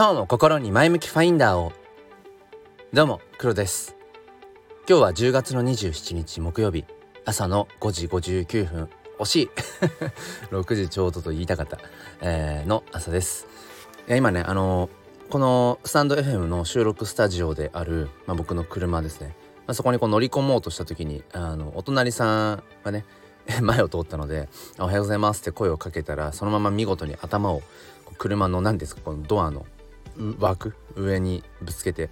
今日も心に前向きファインダーを。どうも黒です。今日は10月の27日木曜日。朝の5時59分。惜しい。6時ちょうどと言いたかった、えー、の朝です。いや今ねあのー、このスタンド FM の収録スタジオである、まあ、僕の車ですね、まあ、そこにこう乗り込もうとした時にあのお隣さんがね 前を通ったので「おはようございます」って声をかけたらそのまま見事に頭を車の何ですかこのドアの枠上にぶつけて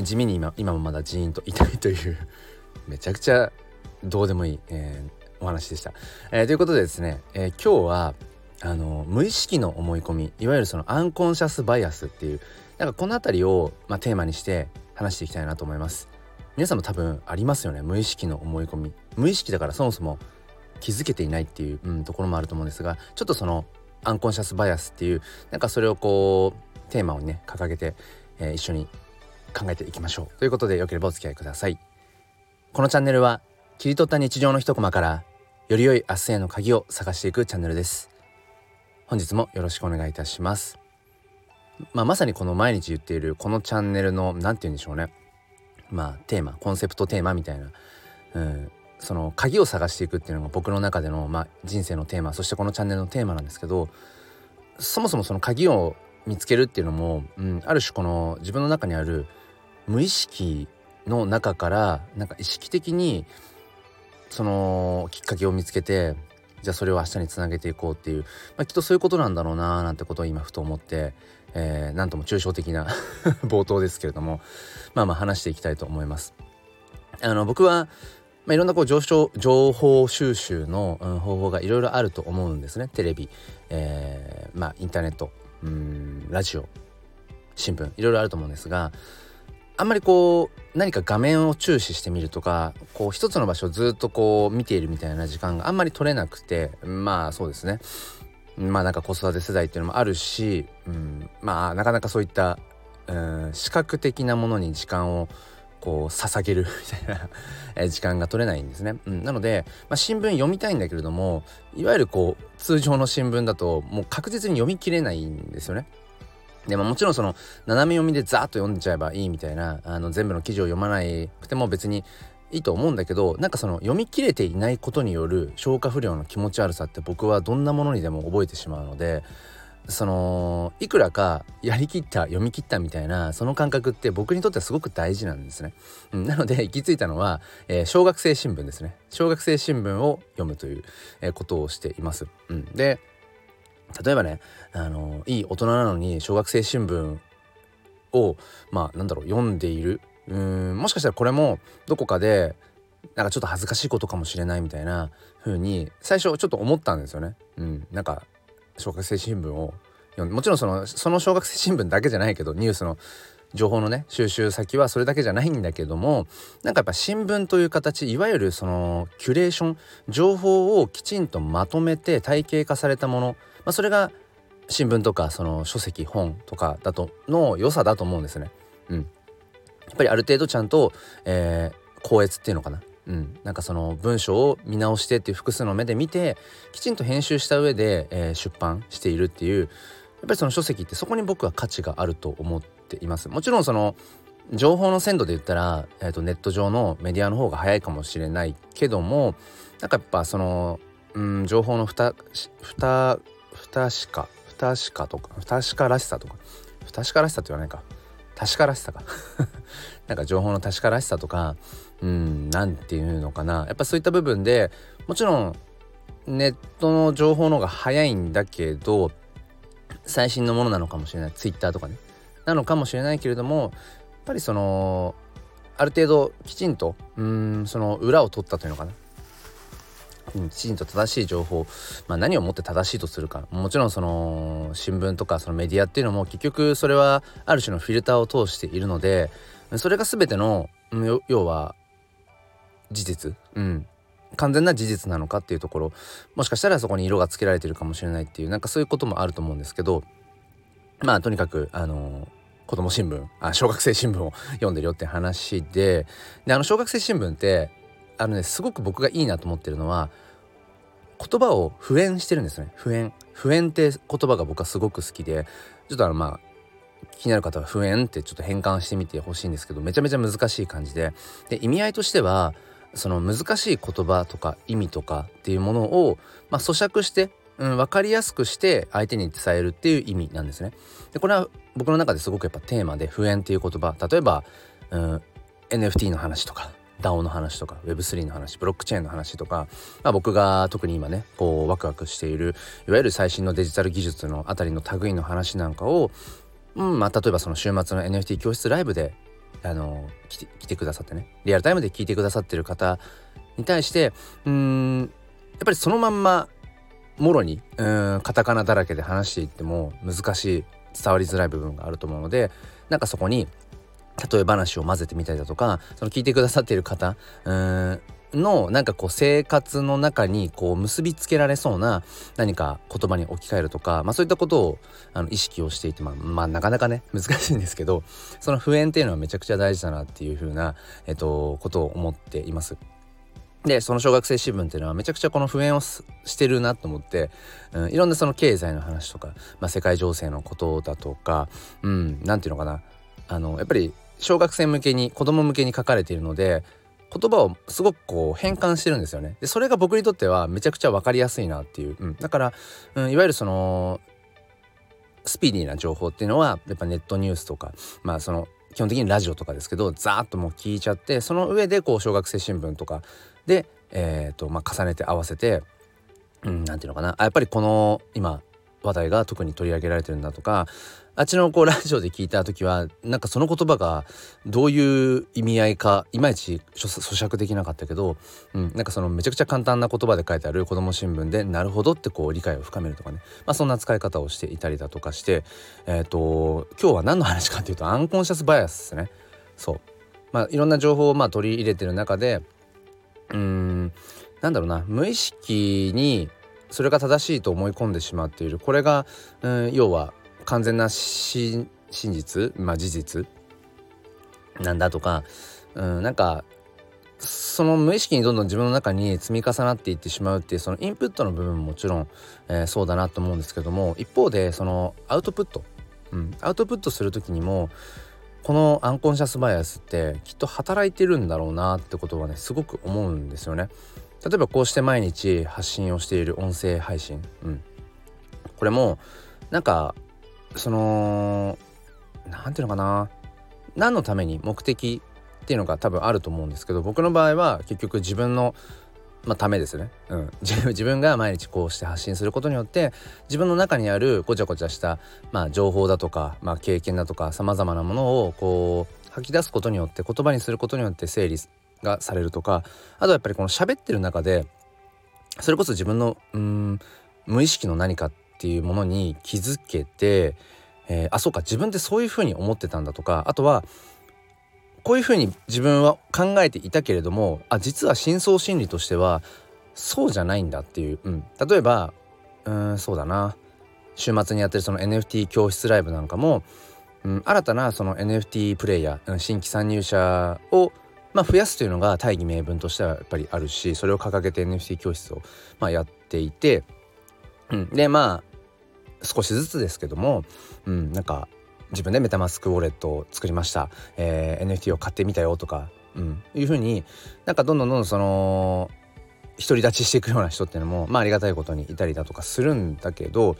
地味に今今もまだジーンと痛いという めちゃくちゃどうでもいい、えー、お話でした。えー、ということでですね、えー、今日はあの無意識の思い込みいわゆるそのアンコンシャスバイアスっていうなんかこの辺りを、まあ、テーマにして話していきたいなと思います。皆さんも多分ありますよね無意識の思い込み無意識だからそもそも気づけていないっていう、うん、ところもあると思うんですがちょっとそのアンコンシャスバイアスっていうなんかそれをこうテーマをね掲げて、えー、一緒に考えていきましょう。ということでよければお付き合いください。このチャンネルは切り取った日常の一コマからより良い明日への鍵を探していくチャンネルです。本日もよろしくお願いいたします。まあ、まさにこの毎日言っているこのチャンネルの何て言うんでしょうね。まあテーマコンセプトテーマみたいな、うん、その鍵を探していくっていうのが僕の中での、まあ、人生のテーマそしてこのチャンネルのテーマなんですけどそもそもその鍵を見つけるっていうのも、うん、ある種この自分の中にある無意識の中からなんか意識的にそのきっかけを見つけてじゃあそれを明日につなげていこうっていう、まあ、きっとそういうことなんだろうななんてことを今ふと思って、えー、なんとも抽象的な 冒頭ですけれどもまあまあ話していきたいと思います。あの僕はまあ、いろんなこう情情報収集の、方法がいろいろあると思うんですねテレビ、えー、まあ、インターネットうんラジオ新聞いろいろあると思うんですがあんまりこう何か画面を注視してみるとかこう一つの場所をずっとこう見ているみたいな時間があんまり取れなくてまあそうですね。まあなんか子育て世代っていうのもあるし、うん、まあなかなかそういった、うん、視覚的なものに時間をこう捧げる みたいな時間が取れないんですね。うん、なので、まあ、新聞読みたいんだけれどもいわゆるこう通常の新聞だともう確実に読み切れないんですよね。でももちろんその斜め読みでザーッと読んじゃえばいいみたいなあの全部の記事を読まなくても別にいいと思うんだけどなんかその読み切れていないことによる消化不良の気持ち悪さって僕はどんなものにでも覚えてしまうのでそのいくらかやりきった読み切ったみたいなその感覚って僕にとってはすごく大事なんですね。うん、なので行き着いたのは、えー、小学生新聞ですね。小学生新聞を読むという、え、ことをしています。うん、で例えばね、あのいい大人なのに小学生新聞をまあなんだろう読んでいるうんもしかしたらこれもどこかでなんかちょっと恥ずかしいことかもしれないみたいな風に最初ちょっと思ったんですよね。うん、なんか小学生新聞を読んでもちろんそのその小学生新聞だけじゃないけどニュースの情報のね収集先はそれだけじゃないんだけどもなんかやっぱ新聞という形いわゆるそのキュレーション情報をきちんとまとめて体系化されたもの、まあ、それが新聞とかその書籍本とかだとの良さだと思うんですね。うん、やっぱりある程度ちゃんと、えー、校閲っていうのかなうん、なんかその文章を見直してっていう複数の目で見てきちんと編集した上で、えー、出版しているっていうやっぱりその書籍ってそこに僕は価値があると思っています。もちろんその情報の鮮度で言ったら、えー、とネット上のメディアの方が早いかもしれないけどもなんかやっぱその、うん、情報の不た不た不確か不確かとか不確からしさとか不確からしさって言わないか確からしさか。なんか情報の確からしさとかうん何て言うのかな。やっぱそういった部分でもちろんネットの情報の方が早いんだけど最新のものなのかもしれない。ツイッターとかね。なのかもしれないけれどもやっぱりそのある程度きちんとうんその裏を取ったというのかな。きちん。と正しい情報、まあ、何をもって正しいとするか。もちろんその新聞とかそのメディアっていうのも結局それはある種のフィルターを通しているのでそれが全ての要は事実、うん、完全な事実なのかっていうところ。もしかしたらそこに色がつけられてるかもしれないっていうなんかそういうこともあると思うんですけど。まあとにかくあの子供新聞あ小学生新聞を読んでるよって話で。であの小学生新聞ってあのねすごく僕がいいなと思ってるのは言葉を普遍してるんですね。普遍。普遍って言葉が僕はすごく好きでちょっとあのまあ気になる方は不縁ってちょっと変換してみてほしいんですけどめちゃめちゃ難しい感じで。で意味合いとしてはその難しい言葉とか意味とかっていうものを、まあ、咀嚼して、うん、分かりやすくして相手に伝えるっていう意味なんですね。でこれは僕の中ですごくやっぱテーマで不縁っていう言葉。例えば、うん、NFT の話とか。DAO の話とか Web3 の話ブロックチェーンの話とか、まあ、僕が特に今ねこうワクワクしているいわゆる最新のデジタル技術のあたりの類の話なんかを、うんまあ、例えばその週末の NFT 教室ライブであの来て来てくださってねリアルタイムで聞いてくださってる方に対してうんやっぱりそのまんまもろにうんカタカナだらけで話していっても難しい伝わりづらい部分があると思うのでなんかそこに例え話を混ぜてみたりだとかその聞いてくださっている方のなんかこう生活の中にこう結びつけられそうな何か言葉に置き換えるとか、まあ、そういったことをあの意識をしていて、まあ、まあなかなかね難しいんですけどその普遍っていうのはめちゃくちゃ大事だなっていうふうな、えっと、ことを思っています。でその小学生新聞っていうのはめちゃくちゃこの普遍をしてるなと思って、うん、いろんなその経済の話とか、まあ、世界情勢のことだとかうん何て言うのかなあのやっぱり小学生向けに子供向けに書かれているので言葉をすごくこう変換してるんですよね。でそれが僕にとってはめちゃくちゃ分かりやすいなっていう、うん、だから、うん、いわゆるそのスピーディーな情報っていうのはやっぱネットニュースとかまあその基本的にラジオとかですけどザーッともう聞いちゃってその上でこう小学生新聞とかで、えーとまあ、重ねて合わせて何、うん、て言うのかな。あやっぱりこの今話題が特に取り上げられてるんだとかあっちのこうラジオで聞いた時はなんかその言葉がどういう意味合いかいまいち咀嚼できなかったけど、うん、なんかそのめちゃくちゃ簡単な言葉で書いてある子供新聞でなるほどってこう理解を深めるとかね、まあ、そんな使い方をしていたりだとかしてえっ、ー、と今日は何の話かっていうとアンコンシャスバイアスですね。そうまあ、いろんな情報をまあ取り入れてる中でうんなんだろうな無意識にそれが正しいと思い込んでしまっているこれが、うん、要は完全な真実、まあ、事実なんだとか、うん、なんかその無意識にどんどん自分の中に積み重なっていってしまうっていうそのインプットの部分ももちろん、えー、そうだなと思うんですけども一方でそのアウトプット、うん、アウトプットする時にもこのアンコンシャスバイアスってきっと働いてるんだろうなってことはねすごく思うんですよね。例えばこうして毎日発信をしている音声配信、うん、これもなんかその何て言うのかな。何のために目的っていうのが多分あると思うんですけど僕の場合は結局自分のまあ、ためですね、うん、自分が毎日こうして発信することによって自分の中にあるごちゃごちゃした、まあ、情報だとか、まあ、経験だとかさまざまなものをこう吐き出すことによって言葉にすることによって整理がされるとかあとやっぱりこの喋ってる中でそれこそ自分のうん無意識の何かっていうものに気づけて、えー、あそうか自分ってそういうふうに思ってたんだとかあとはこういうふうに自分は考えていたけれどもあ実は深層心理としてはそうじゃないんだっていう、うん、例えばうんそうだな。週末にやってるその NFT 教室ライブなんかも、うん、新たなその NFT プレイヤー、新規参入者をまあ、増やすというのが大義名分としてはやっぱりあるしそれを掲げて NFT 教室を、まあ、やっていて、うん、でまあ少しずつですけども、うん、なんか自分でメタマスクウォレットを作りました、えー、NFT を買ってみたよとか、うん、いうふうになんかどんどんどんどんその独り立ちしていくような人っていうのもまあありがたいことにいたりだとかするんだけど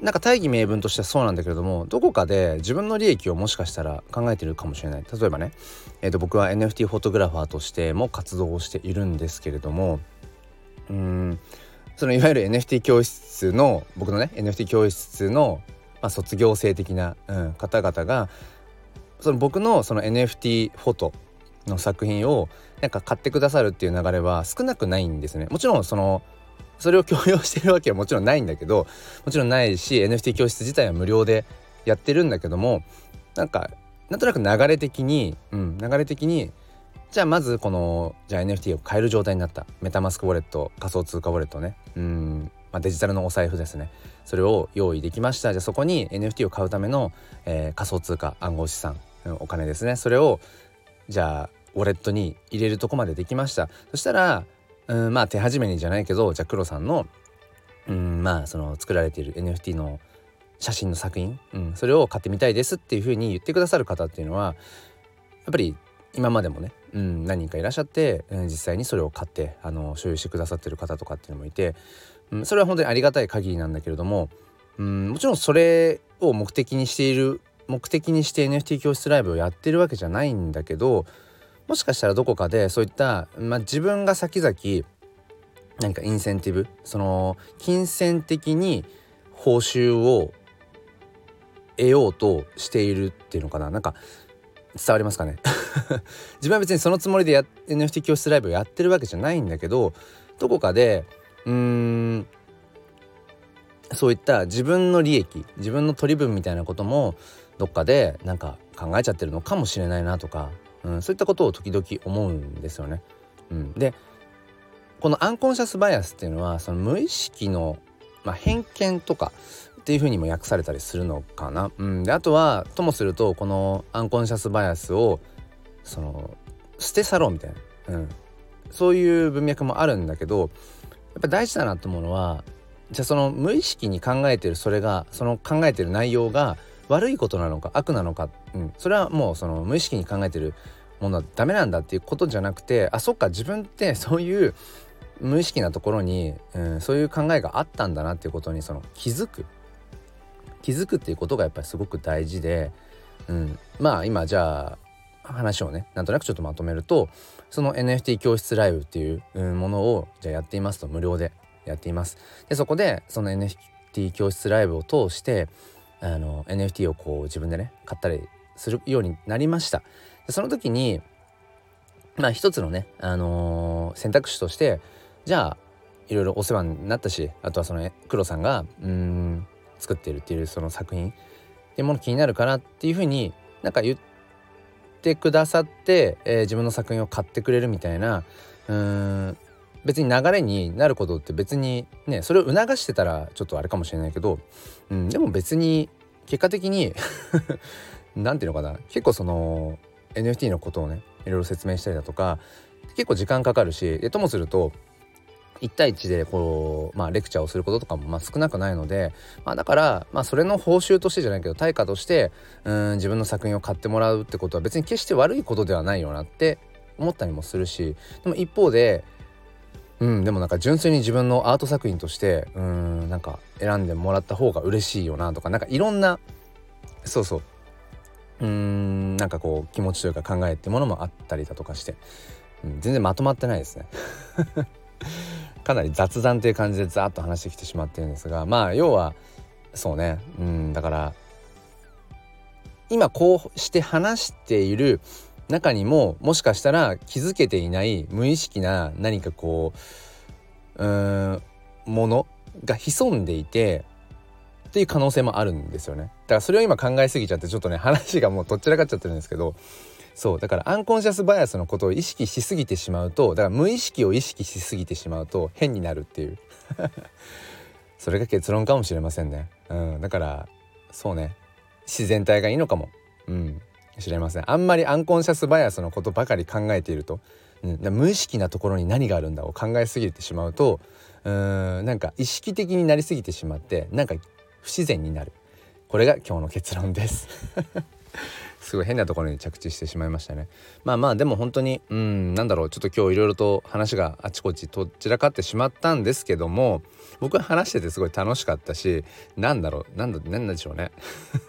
なんか大義名分としてはそうなんだけれどもどこかで自分の利益をもしかしたら考えてるかもしれない例えばね、えー、と僕は NFT フォトグラファーとしても活動をしているんですけれどもうんそのいわゆる NFT 教室の僕のね NFT 教室のまあ、卒業生的な、うん、方々がその僕のその NFT フォトの作品をなんか買ってくださるっていう流れは少なくないんですね。もちろんそのそれを強要してるわけはもちろんないんだけどもちろんないし NFT 教室自体は無料でやってるんだけどもなんかなんとなく流れ的に、うん、流れ的にじゃあまずこのじゃあ NFT を買える状態になった。メタマスクウォレット仮想通貨ウォレットね。うんまあ、デジタルのお財布ですね。それを用意できました。じゃあそこに NFT を買うための、えー、仮想通貨暗号資産お金ですね。それをじゃあウォレットに入れるとこまでできました。そしたらうんまあ手始めにじゃないけどじゃあ黒さんのうんまあその作られている NFT の写真の作品、うん、それを買ってみたいですっていうふうに言ってくださる方っていうのはやっぱり今までもね、うん、何人かいらっしゃって、うん、実際にそれを買ってあの所有してくださってる方とかっていうのもいて、うん、それは本当にありがたい限りなんだけれども、うん、もちろんそれを目的にしている目的にして NFT 教室ライブをやってるわけじゃないんだけどもしかしたらどこかでそういった、まあ、自分が先々何かインセンティブその金銭的に報酬を得ようとしているっていうのかな。なんか伝わりますかね？自分は別にそのつもりでや NFT 教室ライブをやってるわけじゃないんだけどどこかでうーんそういった自分の利益自分の取り分みたいなこともどっかでなんか考えちゃってるのかもしれないなとか、うん、そういったことを時々思うんですよね。うん、でこのアンコンシャスバイアスっていうのはその無意識の、まあ、偏見とかっていうふうにも訳されたりするのかな。うん、であとはともするとこのアンコンシャスバイアスをその捨て去ろうみたいな、うん、そういう文脈もあるんだけどやっぱ大事だなと思うのはじゃあその無意識に考えてるそれがその考えてる内容が悪いことなのか悪なのか、うん、それはもうその無意識に考えてるものはダメなんだっていうことじゃなくてあそっか自分ってそういう無意識なところに、うん、そういう考えがあったんだなっていうことにその気づく。気づくっていうことがやっぱりすごく大事で、うん、まあ今じゃあ話をねなんとなくちょっとまとめるとその NFT 教室ライブっていうものをじゃあやっていますと無料でやっています。でそこでその NFT 教室ライブを通してあの NFT をこう自分でね買ったりするようになりました。でその時にまあ一つのね、あのー、選択肢としてじゃあいろいろお世話になったしあとはその黒さんがうん作ってるっていうその作品っていうもの気になるからっていうふうになんか言ってくださって、えー、自分の作品を買ってくれるみたいなうん別に流れになることって別にねそれを促してたらちょっとあれかもしれないけど、うん、でも別に結果的に 何て言うのかな結構その NFT のことをねいろいろ説明したりだとか結構時間かかるしともすると1対1でこう、まあ、レクチャーをすることとかもまあ少なくないので、まあ、だから、まあ、それの報酬としてじゃないけど対価としてうん自分の作品を買ってもらうってことは別に決して悪いことではないよなって思ったりもするしでも一方でうんでもなんか純粋に自分のアート作品としてうんなんか選んでもらった方が嬉しいよなとかなんかいろんなそうそう。うんなんかこう気持ちというか考えってものもあったりだとかして、うん、全然まとまってないですね。かなり雑談っていう感じでザーッと話してきてしまってるんですがまあ要はそうね。うんだから今こうして話している中にももしかしたら気づけていない無意識な何かこううんものが潜んでいてっていう可能性もあるんですよね。だからそれを今考えすぎちゃってちょっとね話がもうどっちらかっちゃってるんですけどそうだからアンコンシャスバイアスのことを意識しすぎてしまうとだから無意識を意識しすぎてしまうと変になるっていう。それが結論かもしれませんね、うん、だからそうね。自然体がいいのかも。うん。知れません。あんまりアンコンシャスバイアスのことばかり考えていると、うん、無意識なところに何があるんだを考えすぎてしまうとうーんなんか意識的になりすぎてしまってなんか不自然になる。これが今日の結論です。すごい変なところに着地してしまいましたね。まあまあでも本当にうんなんだろうちょっと今日いろいろと話があちこちと散らかってしまったんですけども僕は話しててすごい楽しかったしなんだろうなんだなんでしょうね。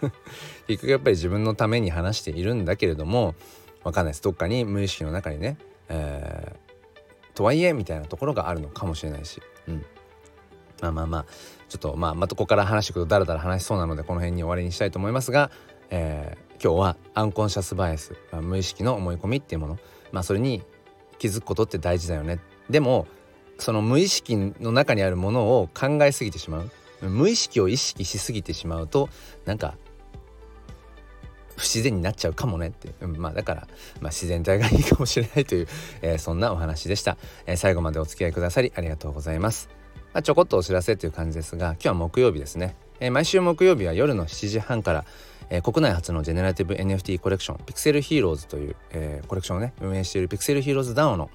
結局やっぱり自分のために話しているんだけれどもわかんないです。どっかに無意識の中にね、えー、とはいえみたいなところがあるのかもしれないし、うん、まあまあまあちょっとまあまたここから話していくとだらだら話しそうなのでこの辺に終わりにしたいと思いますが、えー、今日はアンコンシャスバイアス、まあ、無意識の思い込みっていうもの、まあ、それに気づくことって大事だよね。でもその無意識の中にあるものを考えすぎてしまう。無意識を意識しすぎてしまうとなんか不自然になっちゃうかもねって、うん、まあだから、まあ、自然体がいいかもしれないという、えー、そんなお話でした、えー、最後までお付き合いくださりありがとうございます、まあ、ちょこっとお知らせという感じですが今日は木曜日ですね、えー、毎週木曜日は夜の7時半からえー、国内初のジェネラティブ NFT コレクションピクセルヒーローズという、えー、コレクションをね運営しているピクセルヒーローズ DAO の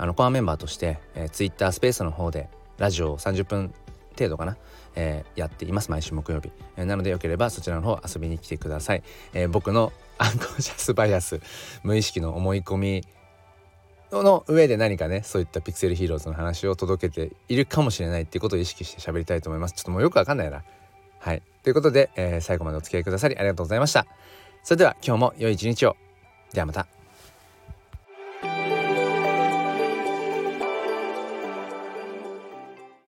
あのコアメンバーとして、えー、Twitter スペースの方でラジオを30分程度かな、えー、やっています。毎週木曜日、えー、なのでよければそちらの方遊びに来てください、えー、僕の アンコンシャスバイアス無意識の思い込みの上で何かねそういったピクセルヒーローズの話を届けているかもしれないっていうことを意識して喋りたいと思います。ちょっともうよくわかんないな。はい。ということで、えー、最後までお付き合いくださりありがとうございました。それでは今日も良い一日を。ではまた。